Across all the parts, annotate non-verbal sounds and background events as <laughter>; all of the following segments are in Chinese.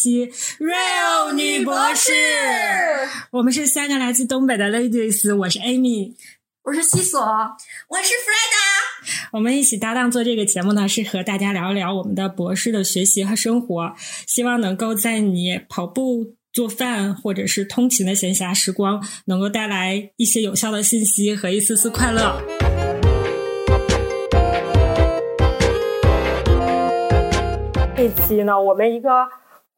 到新的一期 Real 女博士。我们是三个来自东北的 ladies，我是 Amy，我是西索，我是 Freda。我们一起搭档做这个节目呢，是和大家聊一聊我们的博士的学习和生活，希望能够在你跑步、做饭或者是通勤的闲暇时光，能够带来一些有效的信息和一丝丝快乐。这期呢，我们一个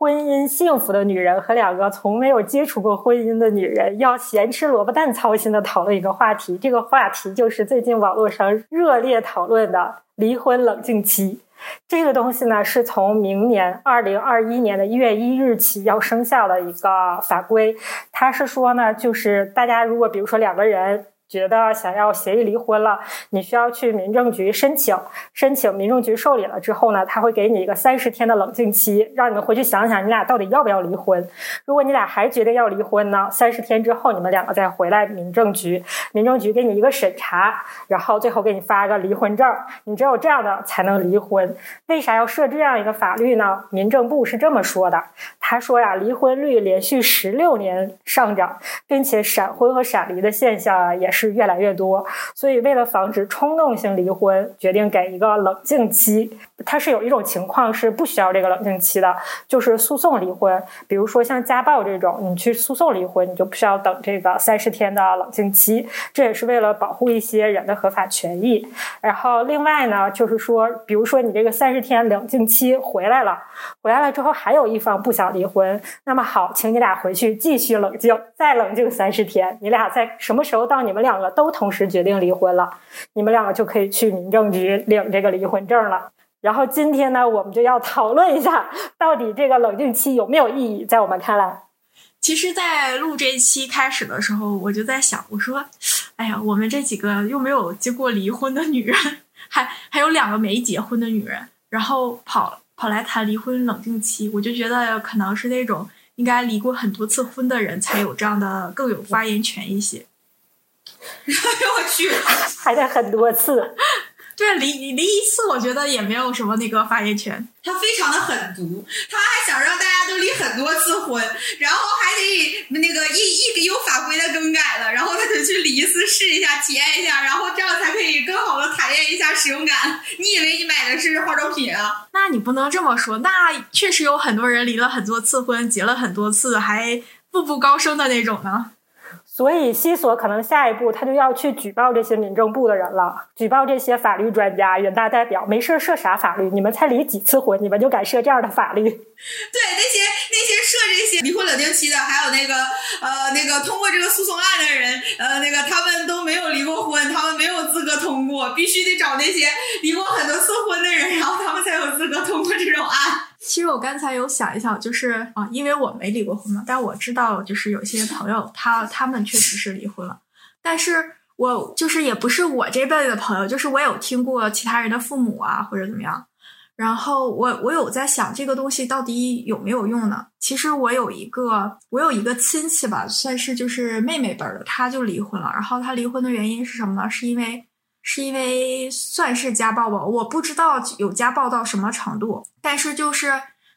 婚姻幸福的女人和两个从没有接触过婚姻的女人，要咸吃萝卜淡操心的讨论一个话题。这个话题就是最近网络上热烈讨论的离婚冷静期。这个东西呢，是从明年二零二一年的一月一日起要生效的一个法规。它是说呢，就是大家如果比如说两个人。觉得想要协议离婚了，你需要去民政局申请，申请民政局受理了之后呢，他会给你一个三十天的冷静期，让你们回去想想你俩到底要不要离婚。如果你俩还决定要离婚呢，三十天之后你们两个再回来民政局，民政局给你一个审查，然后最后给你发个离婚证，你只有这样的才能离婚。为啥要设这样一个法律呢？民政部是这么说的，他说呀，离婚率连续十六年上涨，并且闪婚和闪离的现象啊也是。是越来越多，所以为了防止冲动性离婚，决定给一个冷静期。它是有一种情况是不需要这个冷静期的，就是诉讼离婚。比如说像家暴这种，你去诉讼离婚，你就不需要等这个三十天的冷静期。这也是为了保护一些人的合法权益。然后另外呢，就是说，比如说你这个三十天冷静期回来了，回来了之后还有一方不想离婚，那么好，请你俩回去继续冷静，再冷静三十天。你俩在什么时候到你们？两个都同时决定离婚了，你们两个就可以去民政局领这个离婚证了。然后今天呢，我们就要讨论一下，到底这个冷静期有没有意义？在我们看来，其实，在录这期开始的时候，我就在想，我说，哎呀，我们这几个又没有结过离婚的女人，还还有两个没结婚的女人，然后跑跑来谈离婚冷静期，我就觉得可能是那种应该离过很多次婚的人才有这样的更有发言权一些。哎呦我去，还得很多次。对，离离一次，我觉得也没有什么那个发言权。他非常的狠毒，他还想让大家都离很多次婚，然后还得那个一一有法规的更改了，然后他就去离一次试一下，体验一下，然后这样才可以更好的体验一下使用感。你以为你买的是化妆品啊？那你不能这么说，那确实有很多人离了很多次婚，结了很多次，还步步高升的那种呢。所以，西索可能下一步他就要去举报这些民政部的人了，举报这些法律专家、人大代表。没事设啥法律？你们才离几次婚，你们就敢设这样的法律？<laughs> 对，那些那些设这些离婚冷静期的，还有那个呃那个通过这个诉讼案的人，呃那个他们都没有离过婚，他们没有资格通过，必须得找那些离过很多次婚的人，然后他们才有资格通过这种案。其实我刚才有想一想，就是啊，因为我没离过婚嘛，但我知道，就是有些朋友他他们确实是离婚了，但是我就是也不是我这辈的朋友，就是我有听过其他人的父母啊或者怎么样，然后我我有在想这个东西到底有没有用呢？其实我有一个我有一个亲戚吧，算是就是妹妹辈的，他就离婚了，然后他离婚的原因是什么呢？是因为。是因为算是家暴吧，我不知道有家暴到什么程度，但是就是，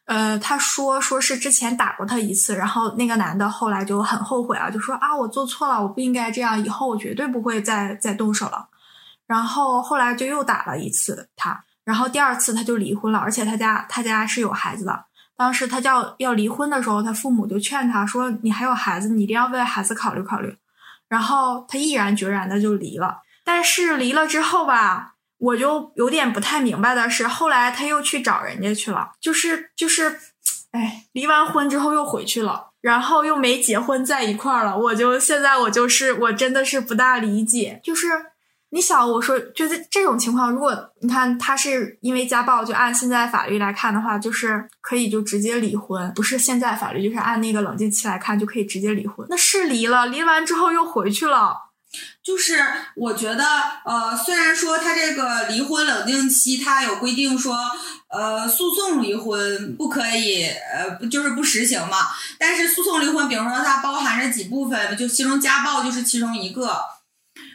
呃，他说说是之前打过他一次，然后那个男的后来就很后悔啊，就说啊我做错了，我不应该这样，以后我绝对不会再再动手了。然后后来就又打了一次他，然后第二次他就离婚了，而且他家他家是有孩子的。当时他叫要离婚的时候，他父母就劝他说你还有孩子，你一定要为孩子考虑考虑。然后他毅然决然的就离了。但是离了之后吧，我就有点不太明白的是，后来他又去找人家去了，就是就是，哎，离完婚之后又回去了，然后又没结婚在一块儿了。我就现在我就是我真的是不大理解，就是你想我说，就是这种情况，如果你看他是因为家暴，就按现在法律来看的话，就是可以就直接离婚，不是现在法律，就是按那个冷静期来看就可以直接离婚。那是离了，离完之后又回去了。就是我觉得，呃，虽然说他这个离婚冷静期，他有规定说，呃，诉讼离婚不可以，呃，就是不实行嘛。但是诉讼离婚，比如说它包含着几部分，就其中家暴就是其中一个。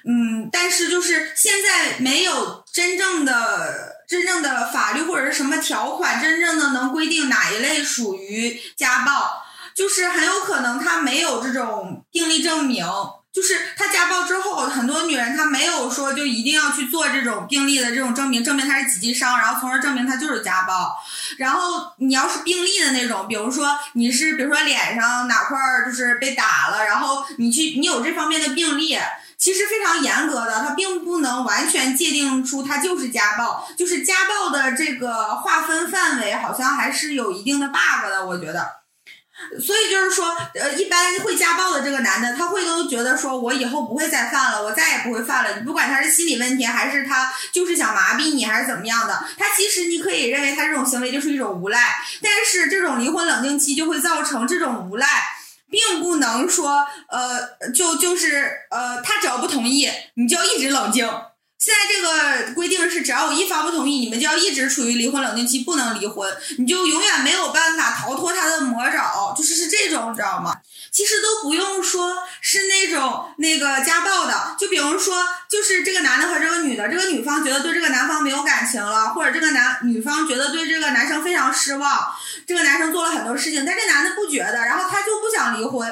嗯，但是就是现在没有。真正的真正的法律或者是什么条款，真正的能规定哪一类属于家暴，就是很有可能他没有这种病例证明。就是他家暴之后，很多女人她没有说就一定要去做这种病例的这种证明，证明她是几级伤，然后从而证明她就是家暴。然后你要是病例的那种，比如说你是比如说脸上哪块儿就是被打了，然后你去你有这方面的病例，其实非常严格的，它并不能完全界定出它就是家暴，就是家暴的这个划分范围好像还是有一定的 bug 的，我觉得。所以就是说，呃，一般会家暴的这个男的，他会都觉得说，我以后不会再犯了，我再也不会犯了。你不管他是心理问题，还是他就是想麻痹你，还是怎么样的，他其实你可以认为他这种行为就是一种无赖。但是这种离婚冷静期就会造成这种无赖，并不能说，呃，就就是呃，他只要不同意，你就要一直冷静。现在这个规定是，只要有一方不同意，你们就要一直处于离婚冷静期，不能离婚，你就永远没有办法逃脱他的魔爪，就是是这种，知道吗？其实都不用说是那种那个家暴的，就比如说，就是这个男的和这个女的，这个女方觉得对这个男方没有感情了，或者这个男女方觉得对这个男生非常失望，这个男生做了很多事情，但这男的不觉得，然后他就不想离婚。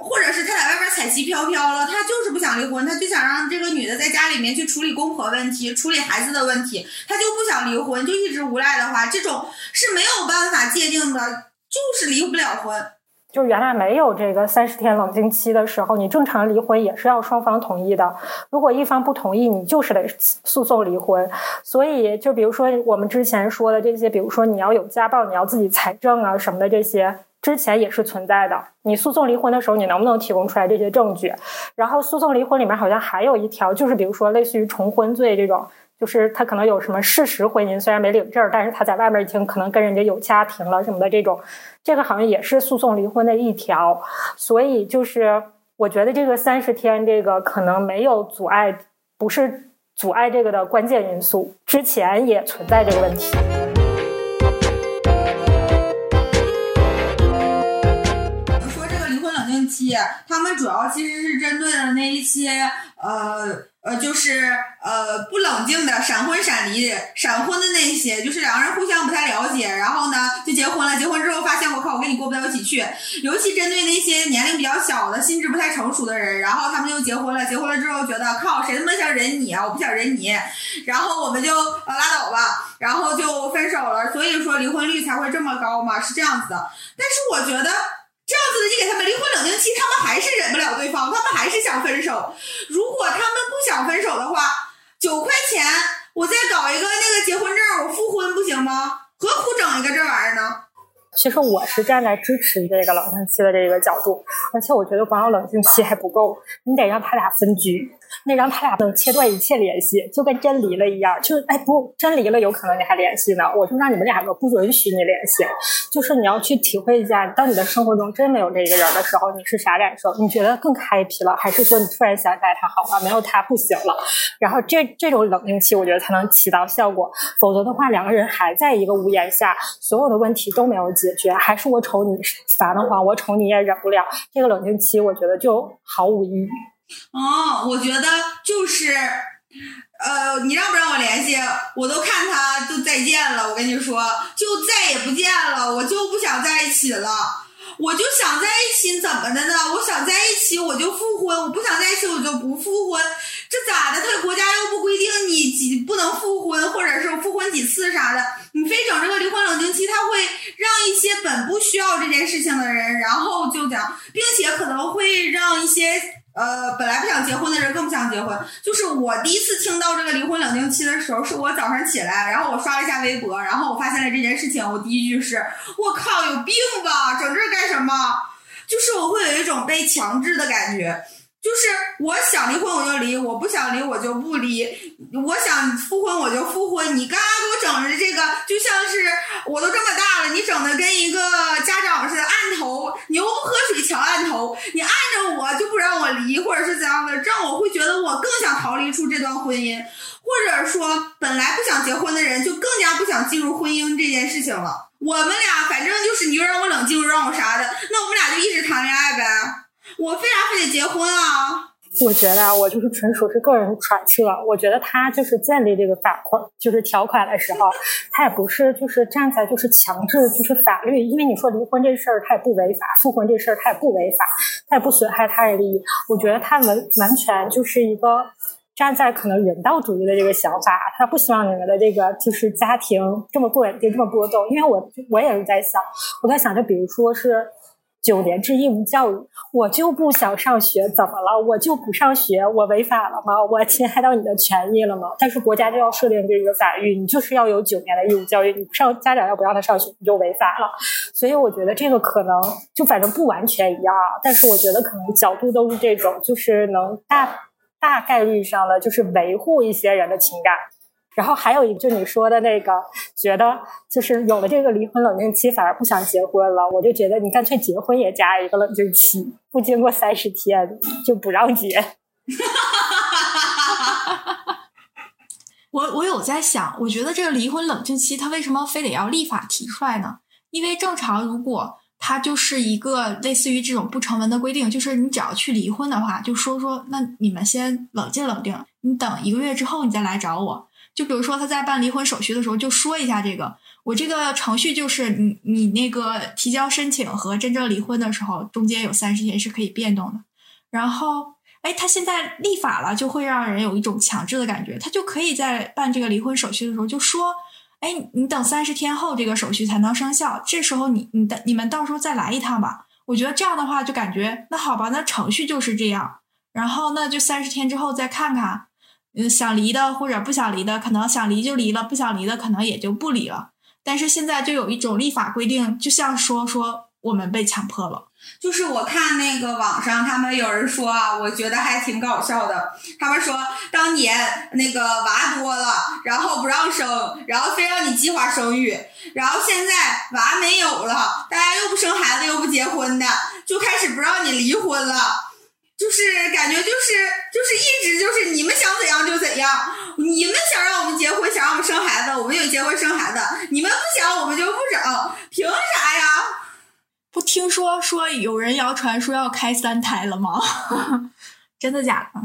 或者是他在外边彩旗飘飘了，他就是不想离婚，他就想让这个女的在家里面去处理公婆问题、处理孩子的问题，他就不想离婚，就一直无赖的话，这种是没有办法界定的，就是离不了婚。就原来没有这个三十天冷静期的时候，你正常离婚也是要双方同意的。如果一方不同意，你就是得诉讼离婚。所以，就比如说我们之前说的这些，比如说你要有家暴，你要自己财政啊什么的这些。之前也是存在的。你诉讼离婚的时候，你能不能提供出来这些证据？然后诉讼离婚里面好像还有一条，就是比如说类似于重婚罪这种，就是他可能有什么事实婚姻，虽然没领证，但是他在外面已经可能跟人家有家庭了什么的这种，这个好像也是诉讼离婚的一条。所以就是我觉得这个三十天这个可能没有阻碍，不是阻碍这个的关键因素。之前也存在这个问题。他们主要其实是针对的那一些，呃呃，就是呃不冷静的闪婚闪离闪婚的那些，就是两个人互相不太了解，然后呢就结婚了，结婚之后发现我靠我跟你过不到一起去，尤其针对那些年龄比较小的、心智不太成熟的人，然后他们就结婚了，结婚了之后觉得靠谁他妈想忍你啊，我不想忍你，然后我们就呃拉倒吧，然后就分手了，所以说离婚率才会这么高嘛，是这样子的，但是我觉得。这样子的，你给他们离婚冷静期，他们还是忍不了对方，他们还是想分手。如果他们不想分手的话，九块钱我再搞一个那个结婚证，我复婚不行吗？何苦整一个这玩意儿呢？其实我是站在支持这个冷静期的这个角度，而且我觉得光有冷静期还不够，你得让他俩分居。那让他俩能切断一切联系，就跟真离了一样。就哎不，真离了有可能你还联系呢。我就让你们两个不允许你联系。就是你要去体会一下，当你的生活中真没有这个人的时候，你是啥感受？你觉得更 happy 了，还是说你突然想起来他好了，没有他不行了？然后这这种冷静期，我觉得才能起到效果。否则的话，两个人还在一个屋檐下，所有的问题都没有解决，还是我瞅你烦得慌，我瞅你也忍不了。这个冷静期，我觉得就毫无意义。哦，我觉得就是，呃，你让不让我联系，我都看他都再见了。我跟你说，就再也不见了，我就不想在一起了。我就想在一起，怎么的呢？我想在一起，我就复婚；我不想在一起，我就不复婚。这咋的？他国家又不规定你几不能复婚，或者是复婚几次啥的，你非整这个离婚冷静期，他会让一些本不需要这件事情的人，然后就讲，并且可能会让一些。呃，本来不想结婚的人更不想结婚。就是我第一次听到这个离婚冷静期的时候，是我早上起来，然后我刷了一下微博，然后我发现了这件事情。我第一句是：我靠，有病吧？整这干什么？就是我会有一种被强制的感觉。就是我想离婚我就离，我不想离我就不离。我想复婚我就复婚。你干嘛给我整的这个？就像是我都这么大了，你整的跟一个家长似的，按头牛不喝水强按头，你按着我就不让我离，或者是怎样的，这样我会觉得我更想逃离出这段婚姻，或者说本来不想结婚的人就更加不想进入婚姻这件事情了。我们俩反正就是你又让我冷静，又让我啥的，那我们俩就一直谈恋爱呗。我为啥非得结婚啊？我觉得啊，我就是纯属是个人揣测。我觉得他就是建立这个法款，就是条款的时候，他也不是就是站在就是强制就是法律，因为你说离婚这事儿他也不违法，复婚这事儿他也不违法，他也不损害他人利益。我觉得他完完全就是一个站在可能人道主义的这个想法，他不希望你们的这个就是家庭这么不稳定，这么波动。因为我我也是在想，我在想，就比如说是。九年制义务教育，我就不想上学，怎么了？我就不上学，我违法了吗？我侵害到你的权益了吗？但是国家就要设定这个法律，你就是要有九年的义务教育，你不上，家长要不让他上学，你就违法了。所以我觉得这个可能就反正不完全一样，但是我觉得可能角度都是这种，就是能大大概率上的就是维护一些人的情感。然后还有一，就你说的那个，觉得就是有了这个离婚冷静期，反而不想结婚了。我就觉得你干脆结婚也加一个冷静期，不经过三十天就不让结。<laughs> 我我有在想，我觉得这个离婚冷静期，他为什么非得要立法提出来呢？因为正常，如果它就是一个类似于这种不成文的规定，就是你只要去离婚的话，就说说，那你们先冷静冷静，你等一个月之后你再来找我。就比如说他在办离婚手续的时候，就说一下这个，我这个程序就是你你那个提交申请和真正离婚的时候，中间有三十天是可以变动的。然后，哎，他现在立法了，就会让人有一种强制的感觉，他就可以在办这个离婚手续的时候就说，哎，你等三十天后这个手续才能生效，这时候你你的你们到时候再来一趟吧。我觉得这样的话就感觉那好吧，那程序就是这样，然后那就三十天之后再看看。嗯，想离的或者不想离的，可能想离就离了，不想离的可能也就不离了。但是现在就有一种立法规定，就像说说我们被强迫了。就是我看那个网上他们有人说啊，我觉得还挺搞笑的。他们说当年那个娃多了，然后不让生，然后非让你计划生育，然后现在娃没有了，大家又不生孩子又不结婚的，就开始不让你离婚了。就是感觉就是就是一直就是你们想怎样就怎样，你们想让我们结婚，想让我们生孩子，我们就结婚生孩子；你们不想，我们就不整，凭啥呀？不听说说有人谣传说要开三胎了吗？<laughs> 真的假的？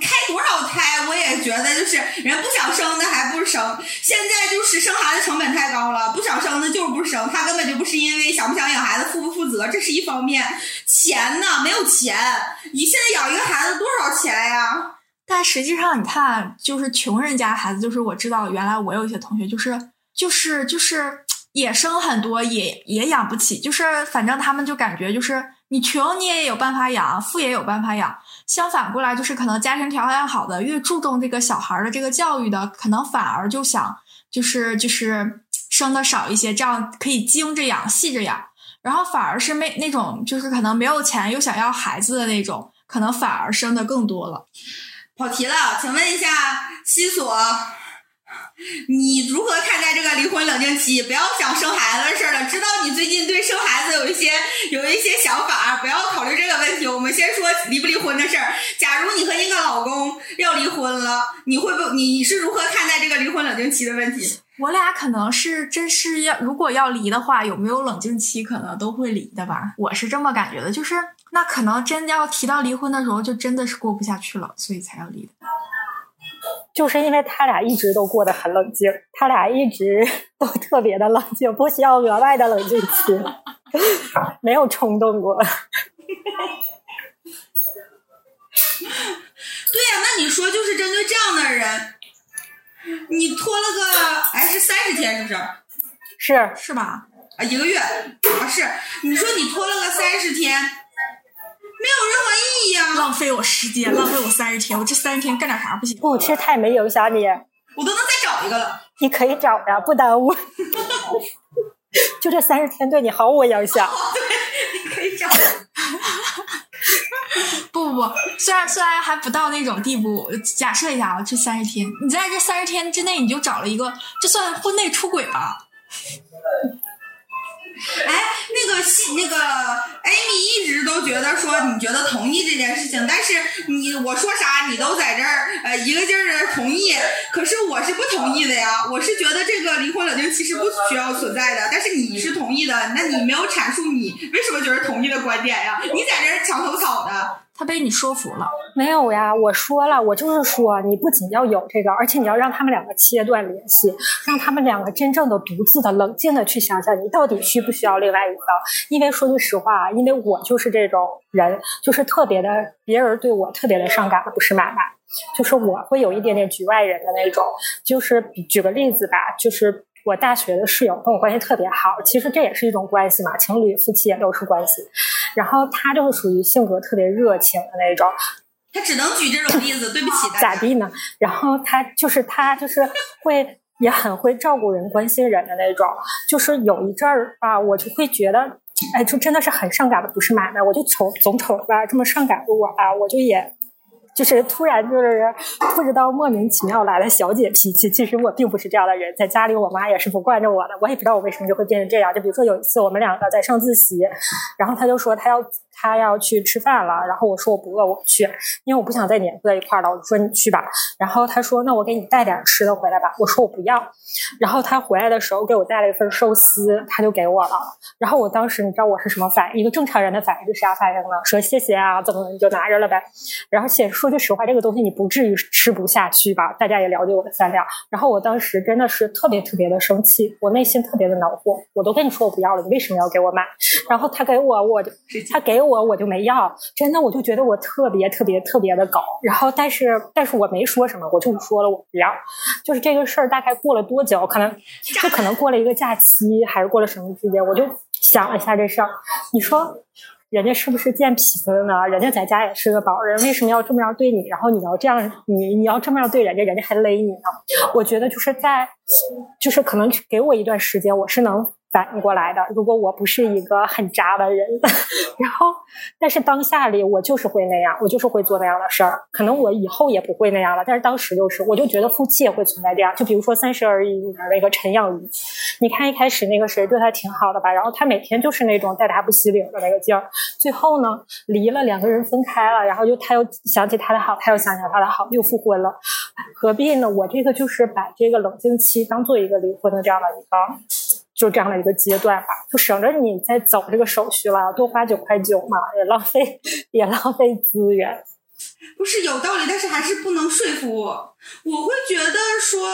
开多少胎？我也觉得就是人不想生的还不生。现在就是生孩子成本太高了，不想生的就是不生。他根本就不是因为想不想养孩子、负不负责，这是一方面。钱呢？没有钱。你现在养一个孩子多少钱呀？但实际上，你看，就是穷人家孩子，就是我知道，原来我有一些同学，就是就是就是也生很多，也也养不起，就是反正他们就感觉就是你穷你也有办法养，富也有办法养。相反过来，就是可能家庭条件好的，越注重这个小孩的这个教育的，可能反而就想就是就是生的少一些，这样可以精着养、细着养。然后反而是没那种就是可能没有钱又想要孩子的那种，可能反而生的更多了。跑题了，请问一下西索。你如何看待这个离婚冷静期？不要想生孩子的事儿了。知道你最近对生孩子有一些有一些想法，不要考虑这个问题。我们先说离不离婚的事儿。假如你和一个老公要离婚了，你会不？你你是如何看待这个离婚冷静期的问题？我俩可能是真是要，如果要离的话，有没有冷静期，可能都会离的吧。我是这么感觉的，就是那可能真要提到离婚的时候，就真的是过不下去了，所以才要离的。就是因为他俩一直都过得很冷静，他俩一直都特别的冷静，不需要额外的冷静期，<laughs> 没有冲动过。<laughs> 对呀，那你说就是针对这样的人，<laughs> 你拖了个哎是三十天是不是？是是吧？啊一个月啊是，你说你拖了个三十天。没有任何意义啊！浪费我时间，浪费我三十天，我这三十天干点啥不行？不，其实他也没影响你，我都能再找一个了。你可以找呀，不耽误。<laughs> 就这三十天对你毫无影响。对，你可以找。<laughs> <laughs> 不不不，虽然虽然还不到那种地步，假设一下啊，这三十天，你在这三十天之内，你就找了一个，这算婚内出轨吧？哎，那个西那个 Amy 一直都觉得说你觉得同意这件事情，但是你我说啥你都在这儿呃一个劲儿的同意，可是我是不同意的呀，我是觉得这个离婚冷静期是不需要存在的，但是你是同意的，那你没有阐述你为什么觉得同意的观点呀？你在这儿墙头草的。他被你说服了。没有呀，我说了，我就是说，你不仅要有这个，而且你要让他们两个切断联系，让他们两个真正的、独自的、冷静的去想想，你到底需不需要另外一个。因为说句实话，因为我就是这种人，就是特别的，别人对我特别的伤感的不是买卖，就是我会有一点点局外人的那种。就是举个例子吧，就是我大学的室友跟我关系特别好，其实这也是一种关系嘛，情侣、夫妻也都是关系。然后他就是属于性格特别热情的那种。他只能举这种例子，<laughs> 对不起咋地呢？然后他就是他就是会也很会照顾人、关心人的那种。就是有一阵儿吧，我就会觉得，哎，就真的是很上赶的，不是买卖。我就瞅总瞅吧，这么上赶的我啊，我就也。就是突然就是不知道莫名其妙来了小姐脾气，其实我并不是这样的人，在家里我妈也是不惯着我的，我也不知道我为什么就会变成这样。就比如说有一次我们两个在上自习，然后她就说她要他要去吃饭了，然后我说我不饿，我不去，因为我不想再黏在一块儿了。我就说你去吧，然后他说那我给你带点吃的回来吧，我说我不要。然后他回来的时候给我带了一份寿司，他就给我了。然后我当时你知道我是什么反应？一个正常人的反应是啥反应呢？说谢谢啊，怎么你就拿着了呗。然后且说句实话，这个东西你不至于吃不下去吧？大家也了解我的饭量。然后我当时真的是特别特别的生气，我内心特别的恼火。我都跟你说我不要了，你为什么要给我买？然后他给我，我就他给我，我我就没要。真的，我就觉得我特别特别特别的狗。然后但是但是我没说什么，我就说了我不要。就是这个事儿大概过了多久？可能 <laughs> 就可能过了一个假期，还是过了什么时间？我就想了一下这事儿。你说人家是不是贱脾气呢？人家在家也是个宝人，为什么要这么样对你？然后你要这样，你你要这么样对人家，人家还勒你呢？我觉得就是在，就是可能给我一段时间，我是能。反应过来的，如果我不是一个很渣的人，<laughs> 然后，但是当下里我就是会那样，我就是会做那样的事儿。可能我以后也不会那样了，但是当时就是，我就觉得夫妻也会存在这样。就比如说《三十而已》里面那个陈养仪，你看一开始那个谁对他挺好的吧，然后他每天就是那种带他不洗脸的那个劲儿。最后呢，离了，两个人分开了，然后又他又想起他的好，他又想起他的好，又复婚了，何必呢？我这个就是把这个冷静期当做一个离婚的这样的一个。就这样的一个阶段吧，就省着你再走这个手续了，多花九块九嘛，也浪费，也浪费资源。不是有道理，但是还是不能说服我。我会觉得说，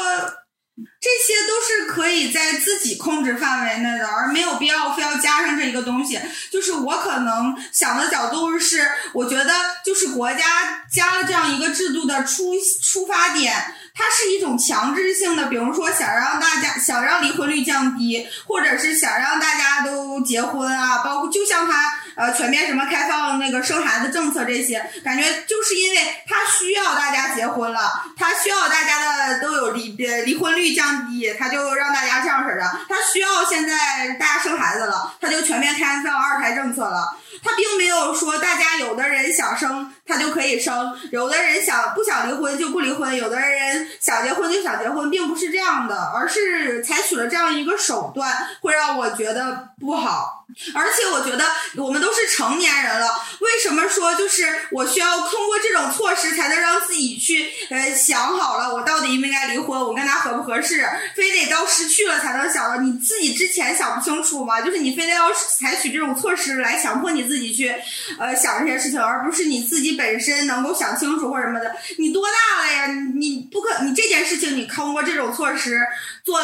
这些都是可以在自己控制范围内的，而没有必要非要加上这一个东西。就是我可能想的角度是，我觉得就是国家加了这样一个制度的出出发点。它是一种强制性的，比如说想让大家想让离婚率降低，或者是想让大家都结婚啊，包括就像它呃全面什么开放那个生孩子政策这些，感觉就是因为它需要大家结婚了，它需要大家的都有离离婚率降低，它就让大家这样式的，它需要现在大家生孩子了，它就全面开放二胎政策了。他并没有说大家有的人想生他就可以生，有的人想不想离婚就不离婚，有的人想结婚就想结婚，并不是这样的，而是采取了这样一个手段，会让我觉得不好。而且我觉得我们都是成年人了，为什么说就是我需要通过这措施才能让自己去呃想好了，我到底应不应该离婚，我跟他合不合适，非得到失去了才能想到？你自己之前想不清楚吗？就是你非得要采取这种措施来强迫你自己去呃想这些事情，而不是你自己本身能够想清楚或什么的。你多大了呀？你不可你这件事情你通过这种措施做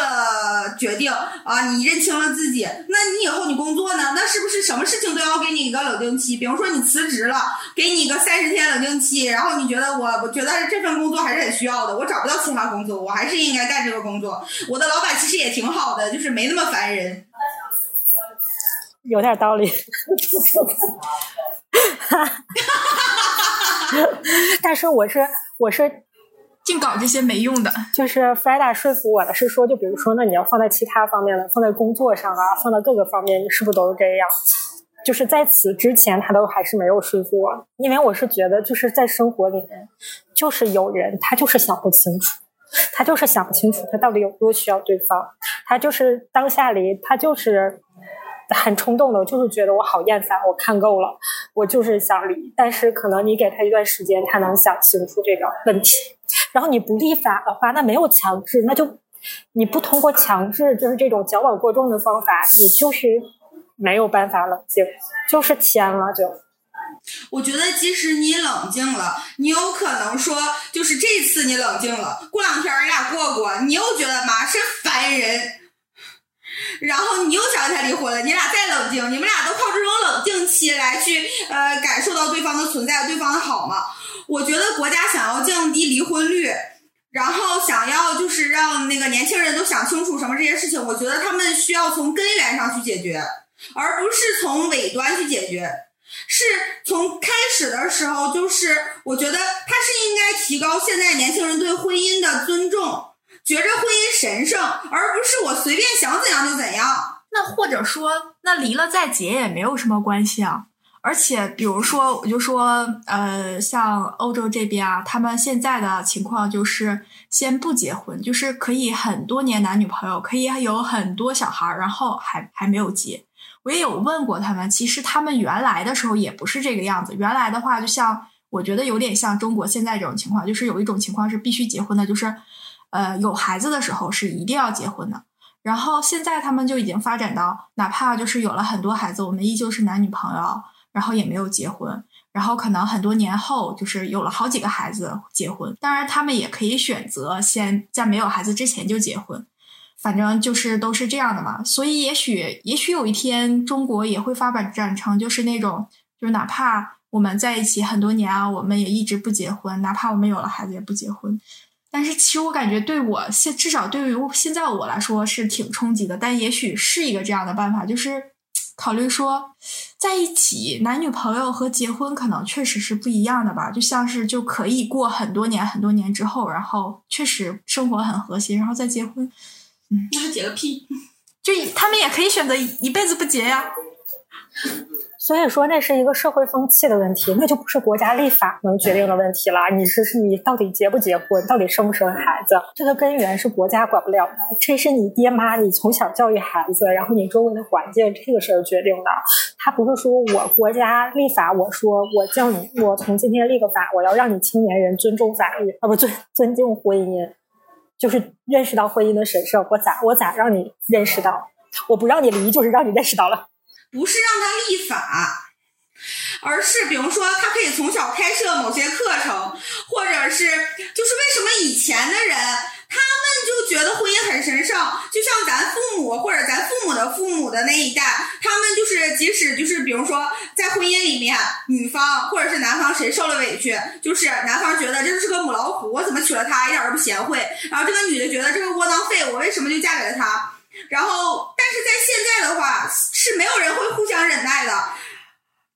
决定啊，你认清了自己，那你以后你工作呢。那是不是什么事情都要给你一个冷静期？比如说你辞职了，给你一个三十天冷静期，然后你觉得我，我觉得这份工作还是很需要的，我找不到其他工作，我还是应该干这个工作。我的老板其实也挺好的，就是没那么烦人，有点道理。<laughs> 但是我是我是。净搞这些没用的，就是 Freda 说服我的是说，就比如说，那你要放在其他方面的，放在工作上啊，放在各个方面，你是不是都是这样？就是在此之前，他都还是没有说服我，因为我是觉得，就是在生活里面，就是有人他就是想不清楚，他就是想不清楚他到底有多需要对方，他就是当下里他就是很冲动的，就是觉得我好厌烦，我看够了，我就是想离，但是可能你给他一段时间，他能想清楚这个问题。然后你不立法的话，那没有强制，那就你不通过强制，就是这种矫枉过正的方法，你就是没有办法冷静，就是签了就。我觉得即使你冷静了，你有可能说，就是这次你冷静了，过两天你俩过过，你又觉得妈是烦人，然后你又想跟他离婚了，你俩再冷静，你们俩都靠这种冷静期来去呃感受到对方的存在，对方的好吗？我觉得国家想要降低离婚率。然后想要就是让那个年轻人都想清楚什么这些事情，我觉得他们需要从根源上去解决，而不是从尾端去解决。是从开始的时候，就是我觉得他是应该提高现在年轻人对婚姻的尊重，觉着婚姻神圣，而不是我随便想怎样就怎样。那或者说，那离了再结也没有什么关系啊。而且，比如说，我就说，呃，像欧洲这边啊，他们现在的情况就是先不结婚，就是可以很多年男女朋友，可以有很多小孩，然后还还没有结。我也有问过他们，其实他们原来的时候也不是这个样子。原来的话，就像我觉得有点像中国现在这种情况，就是有一种情况是必须结婚的，就是呃有孩子的时候是一定要结婚的。然后现在他们就已经发展到，哪怕就是有了很多孩子，我们依旧是男女朋友。然后也没有结婚，然后可能很多年后就是有了好几个孩子结婚。当然，他们也可以选择先在没有孩子之前就结婚，反正就是都是这样的嘛。所以，也许也许有一天中国也会发展成就是那种，就是哪怕我们在一起很多年啊，我们也一直不结婚，哪怕我们有了孩子也不结婚。但是，其实我感觉对我现至少对于现在我来说是挺冲击的。但也许是一个这样的办法，就是。考虑说，在一起男女朋友和结婚可能确实是不一样的吧，就像是就可以过很多年很多年之后，然后确实生活很和谐，然后再结婚。嗯，那还结个屁？就他们也可以选择一辈子不结呀。<laughs> 所以说，那是一个社会风气的问题，那就不是国家立法能决定的问题了。你是是你到底结不结婚，到底生不生孩子，这个根源是国家管不了的，这是你爹妈你从小教育孩子，然后你周围的环境这个事儿决定的。他不是说我国家立法，我说我叫你，我从今天立个法，我要让你青年人尊重法律啊，不尊尊敬婚姻，就是认识到婚姻的神圣。我咋我咋让你认识到？我不让你离，就是让你认识到了。不是让他立法，而是比如说，他可以从小开设某些课程，或者是就是为什么以前的人他们就觉得婚姻很神圣，就像咱父母或者咱父母的父母的那一代，他们就是即使就是比如说在婚姻里面，女方或者是男方谁受了委屈，就是男方觉得这就是个母老虎，我怎么娶了她一点都不贤惠，然后这个女的觉得这个窝囊废，我为什么就嫁给了他？然后，但是在现在的话，是没有人会互相忍耐的。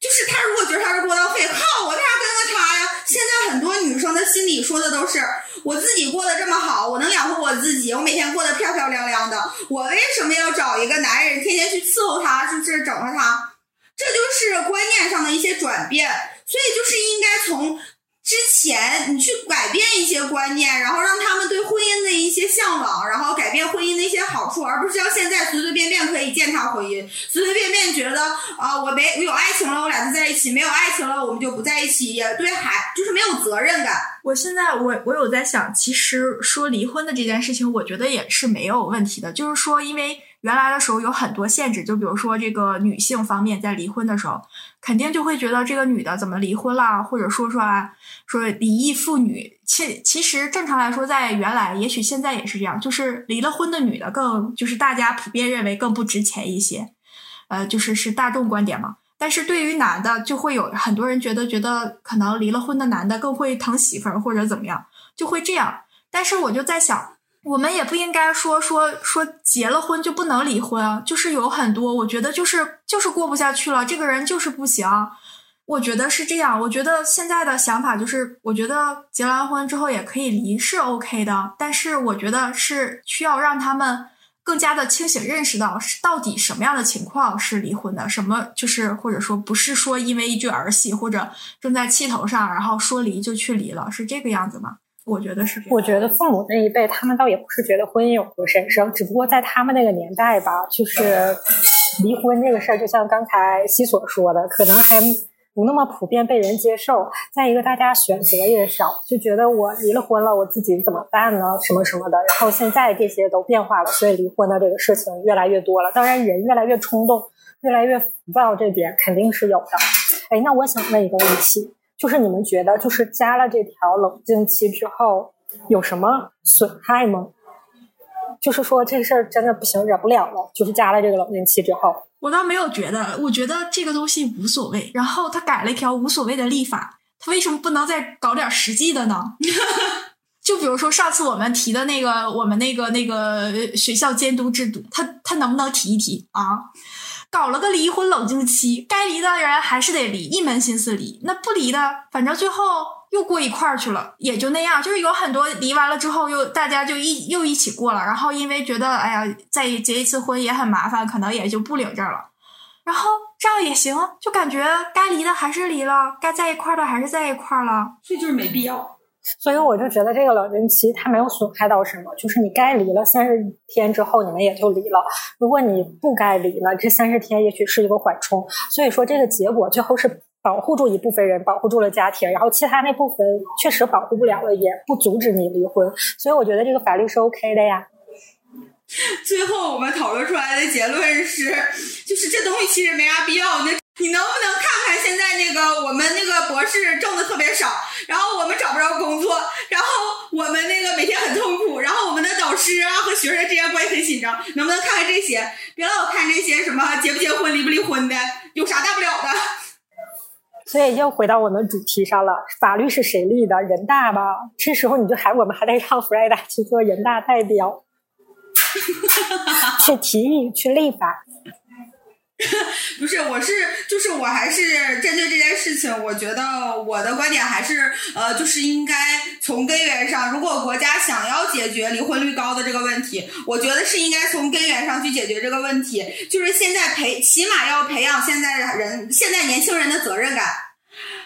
就是他如果觉得他是窝囊废，靠，我为啥跟着他呀？现在很多女生的心里说的都是，我自己过得这么好，我能养活我自己，我每天过得漂漂亮亮的，我为什么要找一个男人天天去伺候他，就是整着他？这就是观念上的一些转变，所以就是应该从。钱你去改变一些观念，然后让他们对婚姻的一些向往，然后改变婚姻的一些好处，而不是像现在随随便便可以践踏婚姻，随随便便觉得啊，我没我有爱情了，我俩就在一起；没有爱情了，我们就不在一起，也对孩就是没有责任感。我现在我我有在想，其实说离婚的这件事情，我觉得也是没有问题的，就是说因为。原来的时候有很多限制，就比如说这个女性方面在离婚的时候，肯定就会觉得这个女的怎么离婚啦，或者说说啊，说离异妇女。其其实正常来说，在原来，也许现在也是这样，就是离了婚的女的更就是大家普遍认为更不值钱一些，呃，就是是大众观点嘛。但是对于男的，就会有很多人觉得觉得可能离了婚的男的更会疼媳妇儿或者怎么样，就会这样。但是我就在想。我们也不应该说说说结了婚就不能离婚啊，就是有很多，我觉得就是就是过不下去了，这个人就是不行，我觉得是这样。我觉得现在的想法就是，我觉得结完婚之后也可以离是 OK 的，但是我觉得是需要让他们更加的清醒认识到到底什么样的情况是离婚的，什么就是或者说不是说因为一句儿戏或者正在气头上，然后说离就去离了，是这个样子吗？我觉得是，我觉得父母那一辈，他们倒也不是觉得婚姻有多神圣，只不过在他们那个年代吧，就是离婚这个事儿，就像刚才西所说的，可能还不那么普遍被人接受。再一个，大家选择也少，就觉得我离了婚了，我自己怎么办呢？什么什么的。然后现在这些都变化了，所以离婚的这个事情越来越多了。当然，人越来越冲动，越来越浮躁，这点肯定是有的。哎，那我想问一个问题，就是你们觉得，就是加了这条冷静期之后，有什么损害吗？就是说这事儿真的不行，忍不了了，就是加了这个冷静期之后，我倒没有觉得，我觉得这个东西无所谓。然后他改了一条无所谓的立法，他为什么不能再搞点实际的呢？<laughs> 就比如说上次我们提的那个，我们那个那个学校监督制度，他他能不能提一提啊？搞了个离婚冷静期，该离的人还是得离，一门心思离。那不离的，反正最后又过一块儿去了，也就那样。就是有很多离完了之后，又大家就一又一起过了。然后因为觉得，哎呀，再结一次婚也很麻烦，可能也就不领证了。然后这样也行，就感觉该离的还是离了，该在一块儿的还是在一块儿了。这就是没必要。所以我就觉得这个冷静期它没有损害到什么，就是你该离了三十天之后你们也就离了。如果你不该离了，这三十天也许是一个缓冲。所以说这个结果最后是保护住一部分人，保护住了家庭，然后其他那部分确实保护不了了，也不阻止你离婚。所以我觉得这个法律是 OK 的呀。最后我们讨论出来的结论是，就是这东西其实没啥必要。那你能不能看看现在那个我们那个博士挣的特别少，然后我们找不着工作，然后我们那个每天很痛苦，然后我们的导师啊和学生之间关系很紧张，能不能看看这些？别老看这些什么结不结婚、离不离婚的，有啥大不了的？所以又回到我们主题上了，法律是谁立的？人大吧？这时候你就还我们还得让弗莱达去做人大代表。<laughs> 去提议去立法，<laughs> 不是，我是就是我还是针对这件事情，我觉得我的观点还是呃，就是应该从根源上，如果国家想要解决离婚率高的这个问题，我觉得是应该从根源上去解决这个问题，就是现在培起码要培养现在人现在年轻人的责任感。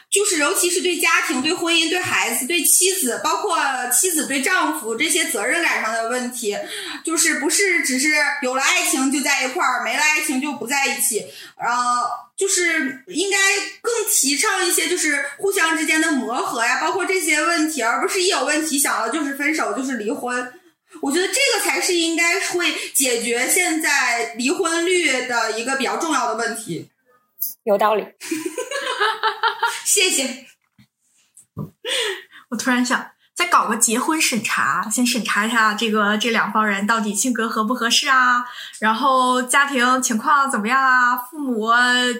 就是尤其是对家庭、对婚姻、对孩子、对妻子，包括妻子对丈夫这些责任感上的问题，就是不是只是有了爱情就在一块儿，没了爱情就不在一起，呃，就是应该更提倡一些就是互相之间的磨合呀，包括这些问题，而不是一有问题想了就是分手就是离婚。我觉得这个才是应该会解决现在离婚率的一个比较重要的问题。有道理。<laughs> 谢谢。<laughs> 我突然想再搞个结婚审查，先审查一下这个这两方人到底性格合不合适啊，然后家庭情况怎么样啊，父母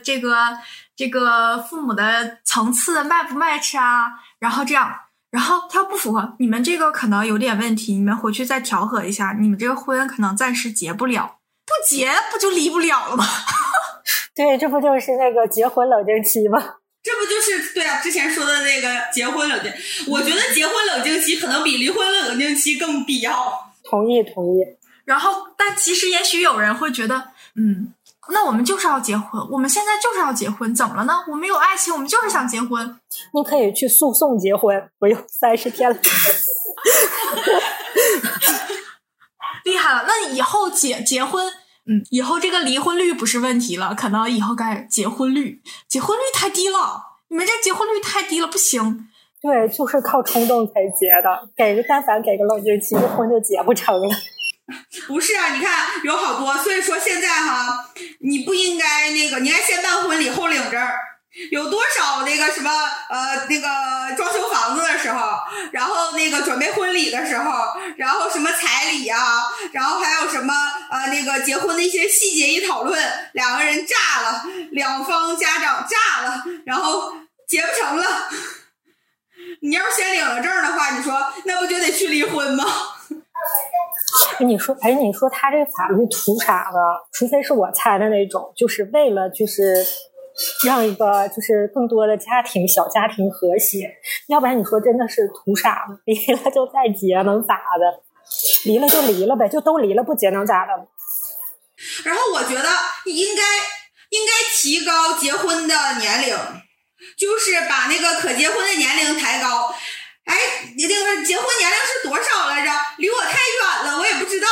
这个这个父母的层次 match 不 match 啊，然后这样，然后他要不符合，你们这个可能有点问题，你们回去再调和一下，你们这个婚可能暂时结不了，不结不就离不了了吗？<laughs> 对，这不就是那个结婚冷静期吗？这不就是对啊？之前说的那个结婚冷静，我觉得结婚冷静期可能比离婚冷静期更必要。同意，同意。然后，但其实也许有人会觉得，嗯，那我们就是要结婚，我们现在就是要结婚，怎么了呢？我们有爱情，我们就是想结婚。你可以去诉讼结婚，不用三十天了。厉害了，那以后结结婚。嗯，以后这个离婚率不是问题了，可能以后该结婚率，结婚率太低了。你们这结婚率太低了，不行。对，就是靠冲动才结的，给个但凡给个冷静期，这婚就结不成了。不是啊，你看有好多，所以说现在哈，你不应该那个，你应该先办婚礼后领证。有多少那个什么呃那个装修房子的时候，然后那个准备婚礼的时候，然后什么彩礼啊，然后还有什么呃那个结婚的一些细节一讨论，两个人炸了，两方家长炸了，然后结不成了。你要是先领了证的话，你说那不就得去离婚吗？你说，哎，你说他这法律图啥呢？除非是我猜的那种，就是为了就是。让一个就是更多的家庭小家庭和谐，要不然你说真的是图啥？离了就再结能咋的？离了就离了呗，就都离了不结能咋的？然后我觉得应该应该提高结婚的年龄，就是把那个可结婚的年龄抬高。哎，你那个结婚年龄是多少来着？离我太远了，我也不知道，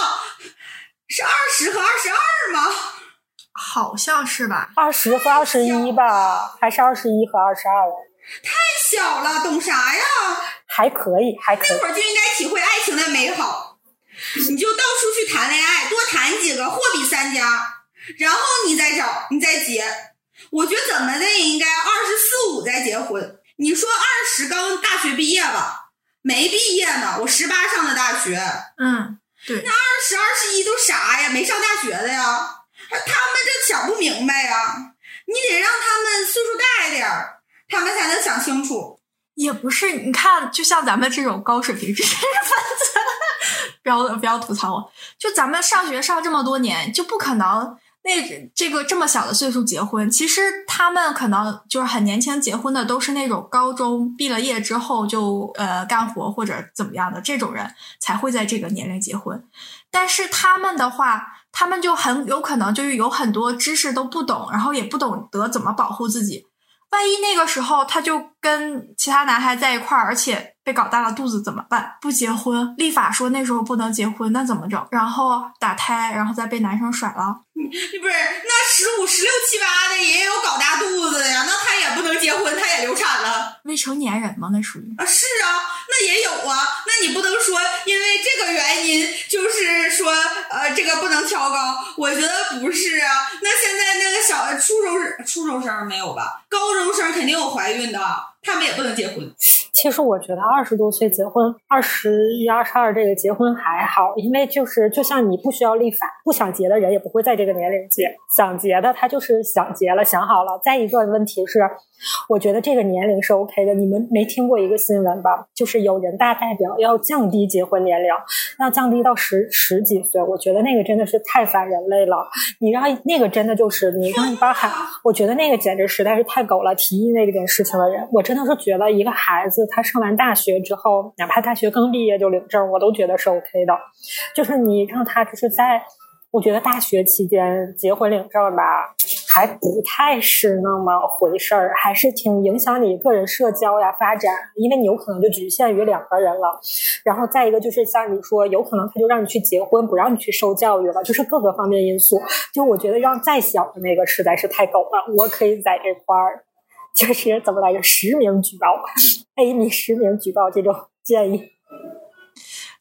是二十和二十二吗？好像是吧，二十和二十一吧，还是二十一和二十二？太小了，懂啥呀？还可以，还可以。那会儿就应该体会爱情的美好，你就到处去谈恋爱，多谈几个，货比三家，然后你再找，你再结。我觉得怎么的也应该二十四五再结婚。你说二十刚大学毕业吧，没毕业呢，我十八上的大学，嗯，对，那二十二十一都啥呀？没上大学的呀，他们这想不明白呀。你得让他们岁数大一点儿，他们才能想清楚。也不是，你看，就像咱们这种高水平 <laughs> 知识分子，不要不要吐槽我。就咱们上学上这么多年，就不可能那这个这么小的岁数结婚。其实他们可能就是很年轻结婚的，都是那种高中毕了业之后就呃干活或者怎么样的这种人才会在这个年龄结婚。但是他们的话，他们就很有可能就是有很多知识都不懂，然后也不懂得怎么保护自己。万一那个时候他就跟其他男孩在一块儿，而且被搞大了肚子怎么办？不结婚，立法说那时候不能结婚，那怎么整？然后打胎，然后再被男生甩了？你 <laughs> 不是那十五、十六七八的也有搞大肚子的呀？那他也不能结婚，他也流产了？未成年人吗？那属于啊，是啊，那也有啊。那你不能说因为这个原因，就是说呃，这个不能调高？我觉得不是啊。那现在那个小初中生、初中生没有吧？高中生肯定有怀孕的，他们也不能结婚。其实我觉得二十多岁结婚，二十一、二十二这个结婚还好，因为就是就像你不需要立法，不想结的人也不会在这个年龄结，想结的他就是想结了，想好了。再一个问题是，我觉得这个年龄是 OK 的。你们没听过一个新闻吧？就是有人大代表要降低结婚年龄，要降低到十十几岁。我觉得那个真的是太反人类了。你让那个真的就是你让一帮孩，我觉得那个简直实在是太狗了。提议那件事情的人，我真的是觉得一个孩子。他上完大学之后，哪怕大学刚毕业就领证，我都觉得是 OK 的。就是你让他就是在，我觉得大学期间结婚领证吧，还不太是那么回事儿，还是挺影响你个人社交呀发展，因为你有可能就局限于两个人了。然后再一个就是像你说，有可能他就让你去结婚，不让你去受教育了，就是各个方面因素。就我觉得让再小的那个实在是太狗了，我可以在这块儿。就是怎么来着？实名举报，A <laughs> 你实名举报这种建议。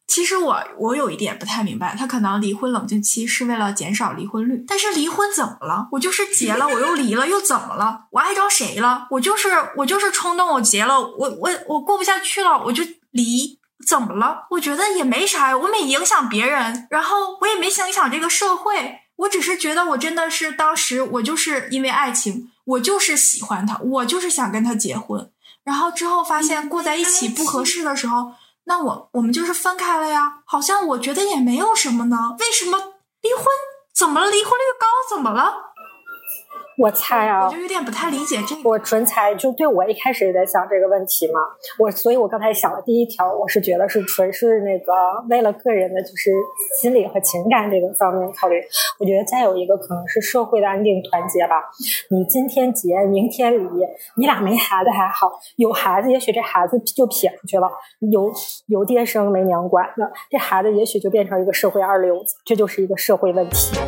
其实我我有一点不太明白，他可能离婚冷静期是为了减少离婚率，但是离婚怎么了？我就是结了，我又离了，又怎么了？我碍着谁了？我就是我就是冲动，我结了，我我我过不下去了，我就离，怎么了？我觉得也没啥呀，我没影响别人，然后我也没影响这个社会，我只是觉得我真的是当时我就是因为爱情。我就是喜欢他，我就是想跟他结婚，然后之后发现过在一起不合适的时候，那我我们就是分开了呀。好像我觉得也没有什么呢，为什么离婚？怎么了？离婚率高？怎么了？我猜啊，我就有点不太理解这个。我纯猜，就对我一开始也在想这个问题嘛。我所以，我刚才想的第一条，我是觉得是纯是那个为了个人的，就是心理和情感这个方面考虑。我觉得再有一个可能是社会的安定团结吧。你今天结，明天离，你俩没孩子还好，有孩子也许这孩子就撇出去了，有有爹生没娘管的，这孩子也许就变成一个社会二流子，这就是一个社会问题。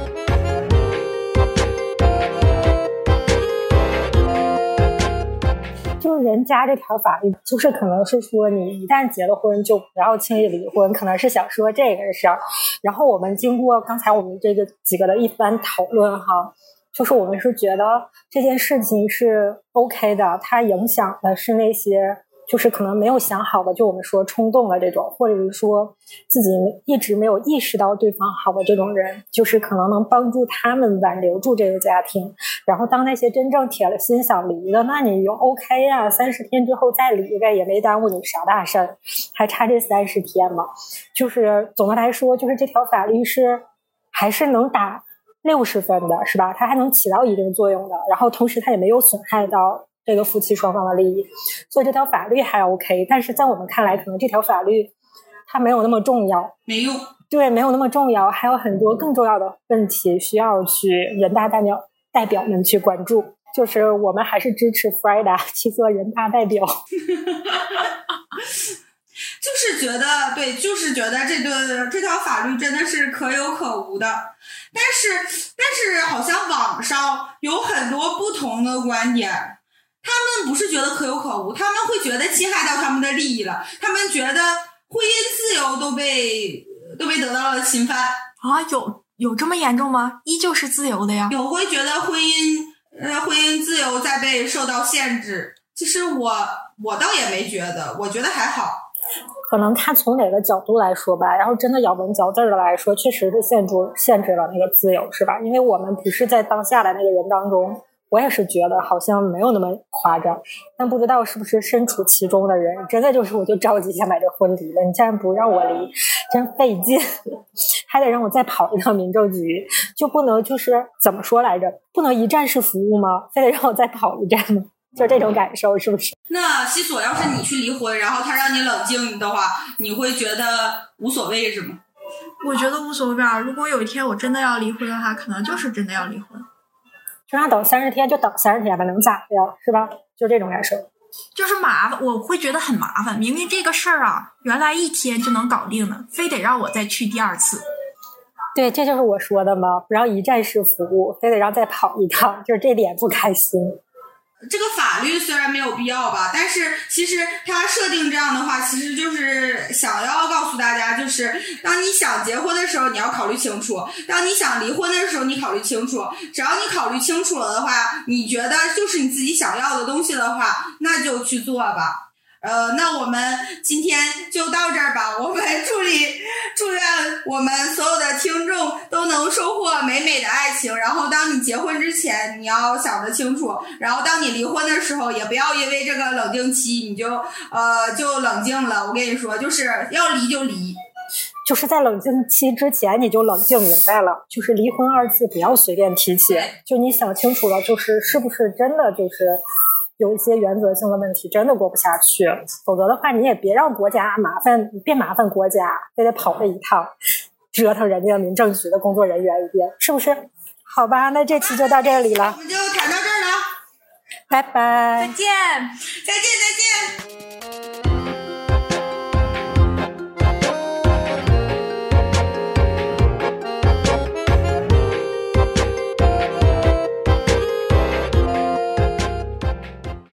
人家这条法律，就是可能是说你一旦结了婚就不要轻易离婚，可能是想说这个事儿。然后我们经过刚才我们这个几个的一番讨论哈，就是我们是觉得这件事情是 OK 的，它影响的是那些。就是可能没有想好的，就我们说冲动的这种，或者是说自己一直没有意识到对方好的这种人，就是可能能帮助他们挽留住这个家庭。然后当那些真正铁了心想离的，那你就 OK 呀，三十天之后再离呗，也没耽误你啥大事儿，还差这三十天嘛。就是总的来说，就是这条法律是还是能打六十分的，是吧？它还能起到一定作用的。然后同时它也没有损害到。这个夫妻双方的利益，所以这条法律还 OK，但是在我们看来，可能这条法律它没有那么重要，没用。对，没有那么重要，还有很多更重要的问题需要去人大代表代表们去关注。就是我们还是支持 Frida 去做人大代表。<laughs> 就是觉得对，就是觉得这个这条法律真的是可有可无的。但是，但是好像网上有很多不同的观点。他们不是觉得可有可无，他们会觉得侵害到他们的利益了。他们觉得婚姻自由都被都被得到了侵犯啊！有有这么严重吗？依旧是自由的呀。有会觉得婚姻呃，婚姻自由在被受到限制。其实我我倒也没觉得，我觉得还好。可能看从哪个角度来说吧，然后真的咬文嚼字的来说，确实是限制限制了那个自由，是吧？因为我们不是在当下的那个人当中，我也是觉得好像没有那么夸张，但不知道是不是身处其中的人，真的就是我就着急想把这婚离了，你竟然不让我离，真费劲，<laughs> 还得让我再跑一趟民政局，就不能就是怎么说来着？不能一站式服务吗？非得让我再跑一站吗？就这种感受，是不是？那西索，要是你去离婚，然后他让你冷静的话，你会觉得无所谓是吗？我觉得无所谓啊。如果有一天我真的要离婚的话，可能就是真的要离婚。就让等三十天就等三十天吧，能咋的呀？是吧？就这种感受。就是麻烦，我会觉得很麻烦。明明这个事儿啊，原来一天就能搞定的，非得让我再去第二次。对，这就是我说的嘛，不让一站式服务，非得让再跑一趟，就是这点不开心。这个法律虽然没有必要吧，但是其实它设定这样的话，其实就是想要告诉大家，就是当你想结婚的时候，你要考虑清楚；当你想离婚的时候，你考虑清楚。只要你考虑清楚了的话，你觉得就是你自己想要的东西的话，那就去做吧。呃，那我们今天就到这儿吧。我们祝你祝愿我们所有的听众都能收获美美的爱情。然后，当你结婚之前，你要想得清楚；然后，当你离婚的时候，也不要因为这个冷静期，你就呃就冷静了。我跟你说，就是要离就离，就是在冷静期之前你就冷静明白了，就是离婚二字不要随便提起。就你想清楚了，就是是不是真的就是。有一些原则性的问题真的过不下去，否则的话你也别让国家麻烦，别麻烦国家，非得跑这一趟，折腾人家民政局的工作人员一遍，是不是？好吧，那这期就到这里了，我们就谈到这儿了，拜拜，再见，再见，再见。